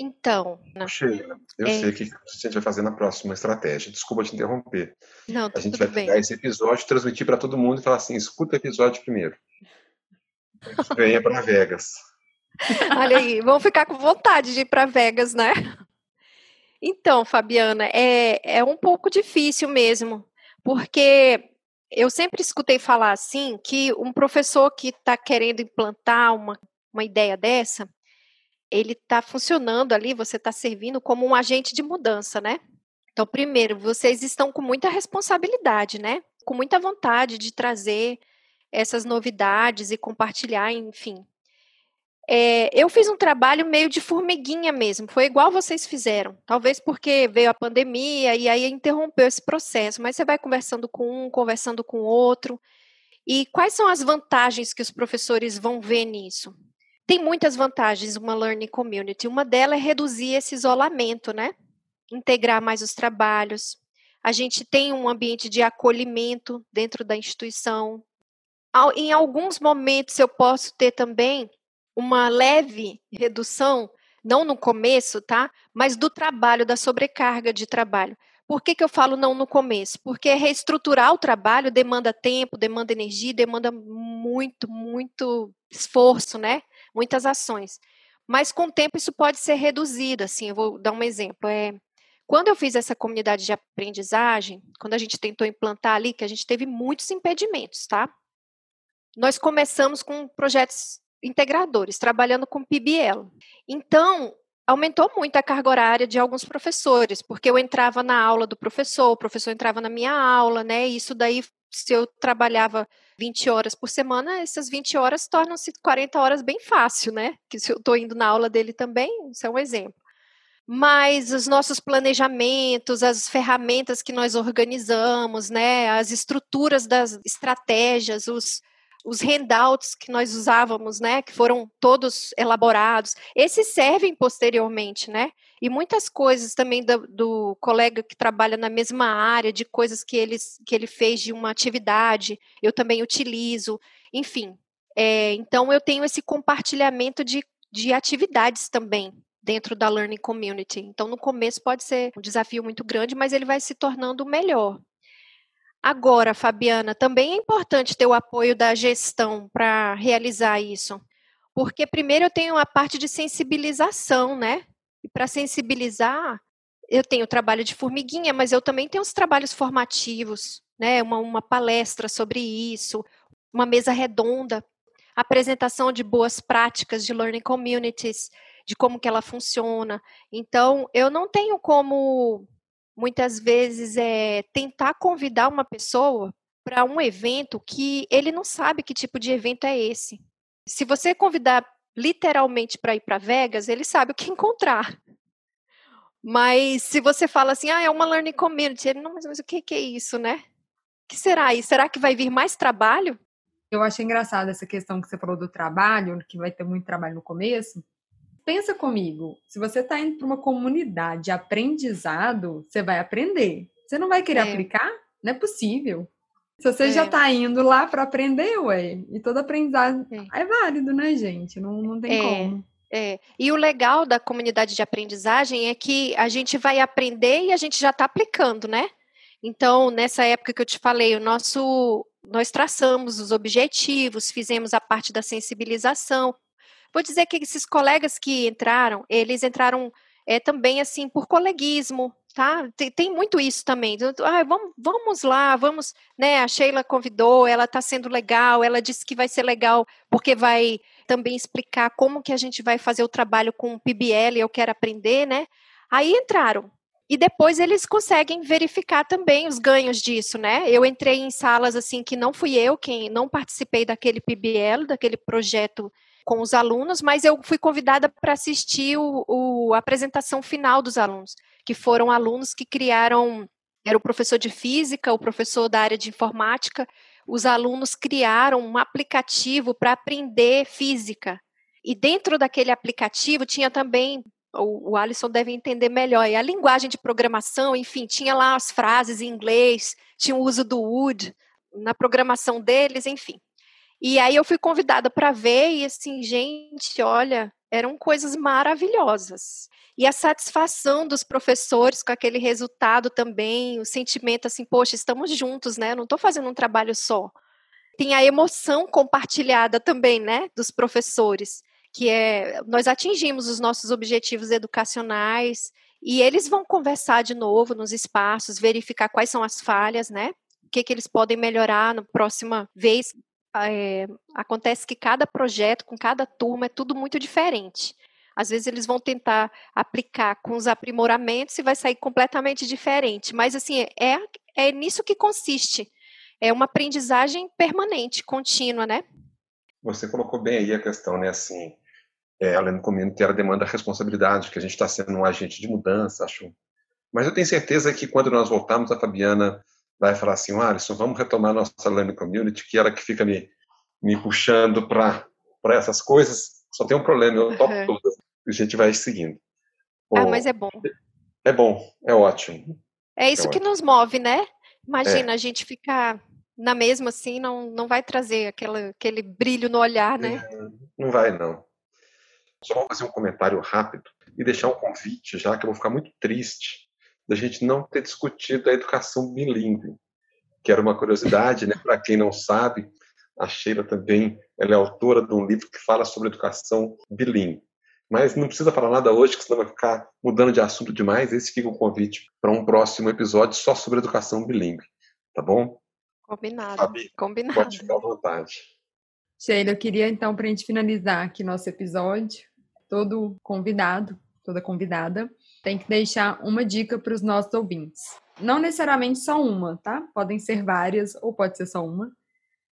Então, Sheila, eu é... sei o que a gente vai fazer na próxima estratégia. Desculpa te interromper. Não, a gente vai pegar esse episódio, transmitir para todo mundo e falar assim: escuta o episódio primeiro. Venha para Vegas. Olha aí, vão ficar com vontade de ir para Vegas, né? Então, Fabiana, é, é um pouco difícil mesmo, porque eu sempre escutei falar assim que um professor que está querendo implantar uma, uma ideia dessa, ele está funcionando ali, você está servindo como um agente de mudança, né? Então, primeiro, vocês estão com muita responsabilidade, né? Com muita vontade de trazer essas novidades e compartilhar, enfim, é, eu fiz um trabalho meio de formiguinha mesmo, foi igual vocês fizeram. Talvez porque veio a pandemia e aí interrompeu esse processo, mas você vai conversando com um, conversando com outro. E quais são as vantagens que os professores vão ver nisso? Tem muitas vantagens uma learning community. Uma delas é reduzir esse isolamento, né? Integrar mais os trabalhos. A gente tem um ambiente de acolhimento dentro da instituição. Em alguns momentos eu posso ter também uma leve redução, não no começo, tá? Mas do trabalho, da sobrecarga de trabalho. Por que, que eu falo não no começo? Porque reestruturar o trabalho demanda tempo, demanda energia, demanda muito, muito esforço, né? Muitas ações. Mas com o tempo isso pode ser reduzido, assim, eu vou dar um exemplo. É, quando eu fiz essa comunidade de aprendizagem, quando a gente tentou implantar ali, que a gente teve muitos impedimentos, tá? Nós começamos com projetos integradores, trabalhando com PBL. Então, aumentou muito a carga horária de alguns professores, porque eu entrava na aula do professor, o professor entrava na minha aula, né? E isso daí, se eu trabalhava 20 horas por semana, essas 20 horas tornam-se 40 horas bem fácil, né? Que se eu estou indo na aula dele também, isso é um exemplo. Mas os nossos planejamentos, as ferramentas que nós organizamos, né, as estruturas das estratégias, os, os handouts que nós usávamos, né, que foram todos elaborados, esses servem posteriormente, né? E muitas coisas também do, do, colega que trabalha na mesma área, de coisas que, eles, que ele fez de uma atividade, eu também utilizo, enfim. É, então, eu tenho esse compartilhamento de de atividades também dentro da Learning Community. Então, no começo pode ser um desafio muito grande, mas ele vai se tornando melhor. Agora, Fabiana, também é importante ter o apoio da gestão para realizar isso. Porque primeiro eu tenho a parte de sensibilização, né? E para sensibilizar, eu tenho o trabalho de formiguinha, mas eu também tenho os trabalhos formativos, né? Uma, uma palestra sobre isso, uma mesa redonda, apresentação de boas práticas de learning communities, de como que ela funciona. Então, eu não tenho como muitas vezes é tentar convidar uma pessoa para um evento que ele não sabe que tipo de evento é esse. Se você convidar literalmente para ir para Vegas, ele sabe o que encontrar. Mas se você fala assim, ah, é uma learning community, ele não, mas, mas o que, que é isso, né? O que será isso? Será que vai vir mais trabalho? Eu achei engraçado essa questão que você falou do trabalho, que vai ter muito trabalho no começo, pensa comigo, se você está indo para uma comunidade de aprendizado, você vai aprender. Você não vai querer é. aplicar? Não é possível. Se você é. já está indo lá para aprender, ué, e todo aprendizado é. é, válido, né, gente? Não, não tem é. como. É. E o legal da comunidade de aprendizagem é que a gente vai aprender e a gente já está aplicando, né? Então, nessa época que eu te falei, o nosso nós traçamos os objetivos, fizemos a parte da sensibilização, Vou dizer que esses colegas que entraram, eles entraram é, também assim por coleguismo, tá? Tem, tem muito isso também. Ah, vamos, vamos lá, vamos, né? A Sheila convidou, ela está sendo legal, ela disse que vai ser legal porque vai também explicar como que a gente vai fazer o trabalho com o PBL, eu quero aprender, né? Aí entraram. E depois eles conseguem verificar também os ganhos disso, né? Eu entrei em salas assim que não fui eu quem não participei daquele PBL, daquele projeto com os alunos, mas eu fui convidada para assistir o, o, a apresentação final dos alunos, que foram alunos que criaram, era o professor de física, o professor da área de informática, os alunos criaram um aplicativo para aprender física. E dentro daquele aplicativo tinha também o, Alisson deve entender melhor. E a linguagem de programação, enfim, tinha lá as frases em inglês, tinha o uso do would na programação deles, enfim. E aí eu fui convidada para ver e assim, gente, olha, eram coisas maravilhosas. E a satisfação dos professores com aquele resultado também, o sentimento assim, poxa, estamos juntos, né? Eu não estou fazendo um trabalho só. Tem a emoção compartilhada também, né, dos professores, que é nós atingimos os nossos objetivos educacionais e eles vão conversar de novo nos espaços, verificar quais são as falhas, né? O que, que eles podem melhorar na próxima vez é, acontece que cada projeto, com cada turma, é tudo muito diferente. Às vezes eles vão tentar aplicar com os aprimoramentos e vai sair completamente diferente. Mas, assim, é, é nisso que consiste. É uma aprendizagem permanente, contínua, né? Você colocou bem aí a questão, né? Assim, é, além do community, ela demanda responsabilidade, que a gente está sendo um agente de mudança, acho. Mas eu tenho certeza que quando nós voltarmos, a Fabiana vai falar assim, Alisson, vamos retomar nossa learning community, que ela que fica me, me puxando para essas coisas, só tem um problema, eu topo uhum. todas, e a gente vai seguindo. ah, mas é bom. É bom, é ótimo. É isso é que ótimo. nos move, né? Imagina, é. a gente ficar na mesma assim, não, não vai trazer aquela, aquele brilho no olhar, né? É, não vai, não. Só vou fazer um comentário rápido e deixar um convite, já que eu vou ficar muito triste da gente não ter discutido a educação bilíngue, que era uma curiosidade, né? Para quem não sabe, a Sheila também ela é autora de um livro que fala sobre educação bilíngue. Mas não precisa falar nada hoje, que senão vai ficar mudando de assunto demais. Esse fica o convite para um próximo episódio só sobre educação bilíngue. Tá bom? Combinado. Fabi, Combinado. Pode ficar à vontade. Sheila, eu queria então, para a gente finalizar aqui nosso episódio, todo convidado, toda convidada, tem que deixar uma dica para os nossos ouvintes. Não necessariamente só uma, tá? Podem ser várias ou pode ser só uma.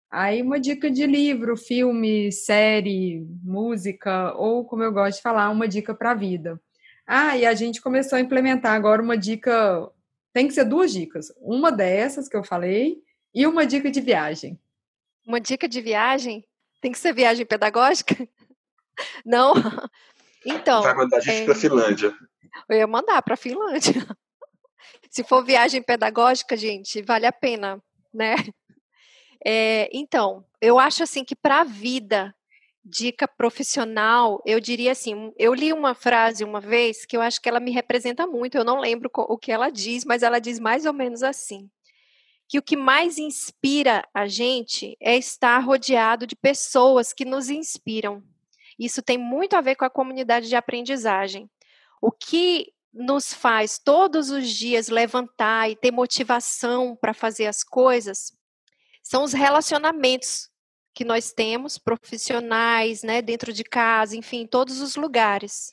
Aí uma dica de livro, filme, série, música ou, como eu gosto de falar, uma dica para a vida. Ah, e a gente começou a implementar agora uma dica. Tem que ser duas dicas. Uma dessas que eu falei e uma dica de viagem. Uma dica de viagem? Tem que ser viagem pedagógica? Não. Então. Vai mandar a gente é... para Finlândia. Eu ia mandar para Finlândia. Se for viagem pedagógica, gente, vale a pena, né? É, então, eu acho assim que para a vida dica profissional, eu diria assim, eu li uma frase uma vez que eu acho que ela me representa muito, eu não lembro o que ela diz, mas ela diz mais ou menos assim, que o que mais inspira a gente é estar rodeado de pessoas que nos inspiram. Isso tem muito a ver com a comunidade de aprendizagem. O que nos faz todos os dias levantar e ter motivação para fazer as coisas são os relacionamentos que nós temos, profissionais, né, dentro de casa, enfim, em todos os lugares.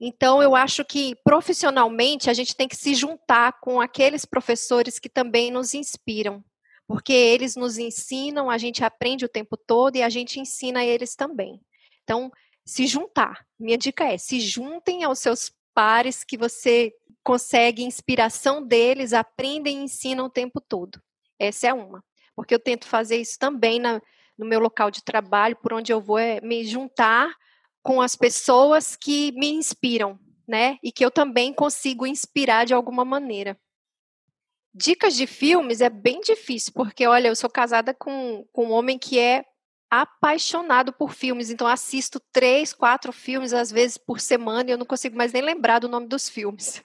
Então, eu acho que profissionalmente a gente tem que se juntar com aqueles professores que também nos inspiram, porque eles nos ensinam, a gente aprende o tempo todo e a gente ensina eles também. Então, se juntar. Minha dica é: se juntem aos seus pares que você consegue inspiração deles, aprendem e ensinam o tempo todo. Essa é uma. Porque eu tento fazer isso também na, no meu local de trabalho, por onde eu vou, é me juntar com as pessoas que me inspiram, né? E que eu também consigo inspirar de alguma maneira. Dicas de filmes é bem difícil, porque olha, eu sou casada com, com um homem que é apaixonado por filmes, então assisto três, quatro filmes às vezes por semana e eu não consigo mais nem lembrar do nome dos filmes.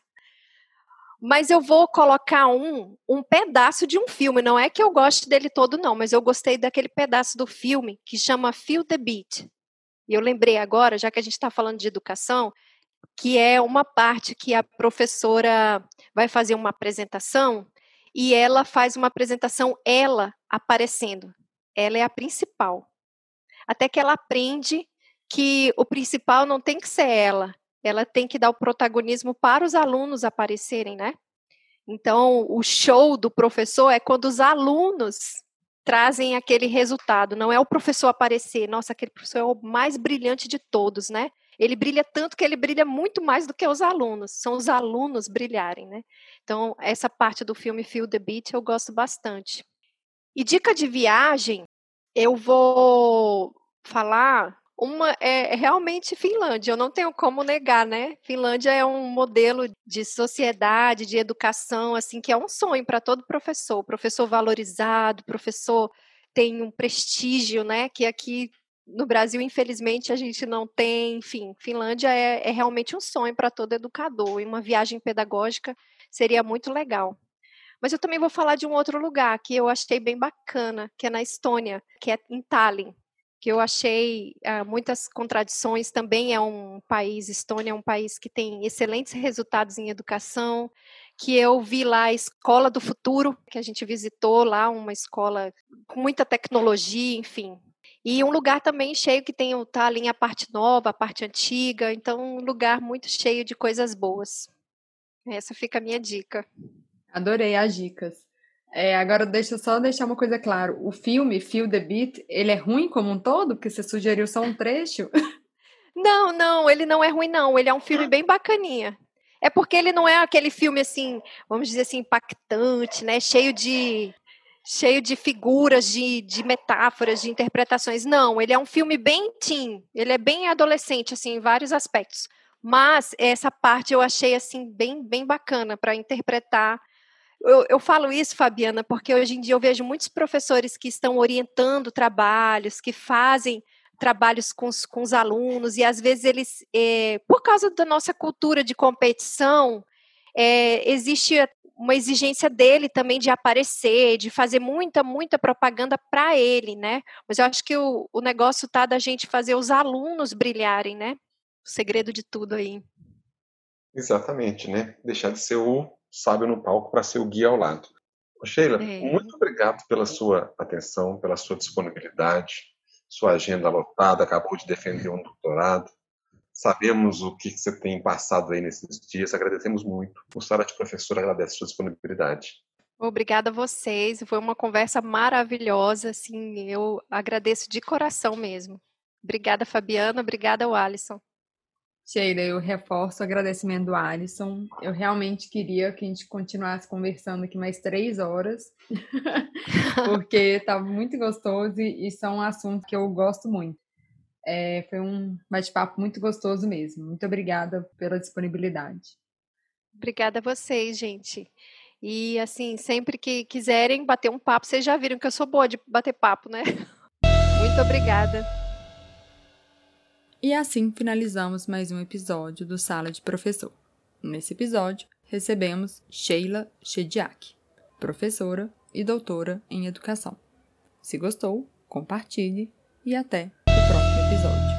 Mas eu vou colocar um, um pedaço de um filme. Não é que eu goste dele todo, não, mas eu gostei daquele pedaço do filme que chama Feel the Beat. E eu lembrei agora, já que a gente está falando de educação, que é uma parte que a professora vai fazer uma apresentação e ela faz uma apresentação, ela aparecendo. Ela é a principal. Até que ela aprende que o principal não tem que ser ela, ela tem que dar o protagonismo para os alunos aparecerem, né? Então, o show do professor é quando os alunos trazem aquele resultado, não é o professor aparecer, nossa, aquele professor é o mais brilhante de todos, né? Ele brilha tanto que ele brilha muito mais do que os alunos, são os alunos brilharem, né? Então, essa parte do filme Feel the Beat eu gosto bastante. E dica de viagem, eu vou falar uma é, é realmente Finlândia, eu não tenho como negar, né? Finlândia é um modelo de sociedade, de educação, assim, que é um sonho para todo professor, professor valorizado, professor tem um prestígio, né? Que aqui no Brasil, infelizmente, a gente não tem, enfim, Finlândia é, é realmente um sonho para todo educador, e uma viagem pedagógica seria muito legal. Mas eu também vou falar de um outro lugar que eu achei bem bacana, que é na Estônia, que é em Tallinn que eu achei uh, muitas contradições. Também é um país, Estônia é um país que tem excelentes resultados em educação, que eu vi lá a Escola do Futuro, que a gente visitou lá, uma escola com muita tecnologia, enfim. E um lugar também cheio que tem tá ali a parte nova, a parte antiga, então um lugar muito cheio de coisas boas. Essa fica a minha dica. Adorei as dicas. É, agora deixa eu só deixar uma coisa claro. O filme Feel the Beat, ele é ruim como um todo? Porque você sugeriu só um trecho? Não, não, ele não é ruim não. Ele é um filme bem bacaninha. É porque ele não é aquele filme assim, vamos dizer assim, impactante, né? Cheio de cheio de figuras, de, de metáforas, de interpretações. Não, ele é um filme bem teen, ele é bem adolescente, assim, em vários aspectos. Mas essa parte eu achei, assim, bem, bem bacana para interpretar eu, eu, falo isso, Fabiana, porque hoje em dia eu vejo muitos professores que estão orientando trabalhos, que fazem trabalhos com os, com os alunos, e às vezes eles, é, por causa da nossa cultura de competição, é, existe uma exigência dele também de aparecer, de fazer muita, muita propaganda para ele, né? Mas eu acho que o, o negócio tá da gente fazer os alunos brilharem, né? O segredo de tudo aí. Exatamente, né? Deixar de ser o sábio no palco para ser o guia ao lado. Sheila, é. muito obrigado pela sua atenção, pela sua disponibilidade, sua agenda lotada, acabou de defender um doutorado. Sabemos o que você tem passado aí nesses dias, agradecemos muito. O Sara de Professor agradece a sua disponibilidade. Obrigada a vocês, foi uma conversa maravilhosa, assim, eu agradeço de coração mesmo. Obrigada, Fabiana, obrigada, Alisson. Sheila, eu reforço o agradecimento do Alisson. Eu realmente queria que a gente continuasse conversando aqui mais três horas, porque estava muito gostoso e são um assuntos que eu gosto muito. É, foi um bate-papo muito gostoso mesmo. Muito obrigada pela disponibilidade. Obrigada a vocês, gente. E assim, sempre que quiserem bater um papo, vocês já viram que eu sou boa de bater papo, né? Muito obrigada. E assim finalizamos mais um episódio do Sala de Professor. Nesse episódio, recebemos Sheila Shediak, professora e doutora em educação. Se gostou, compartilhe e até o próximo episódio.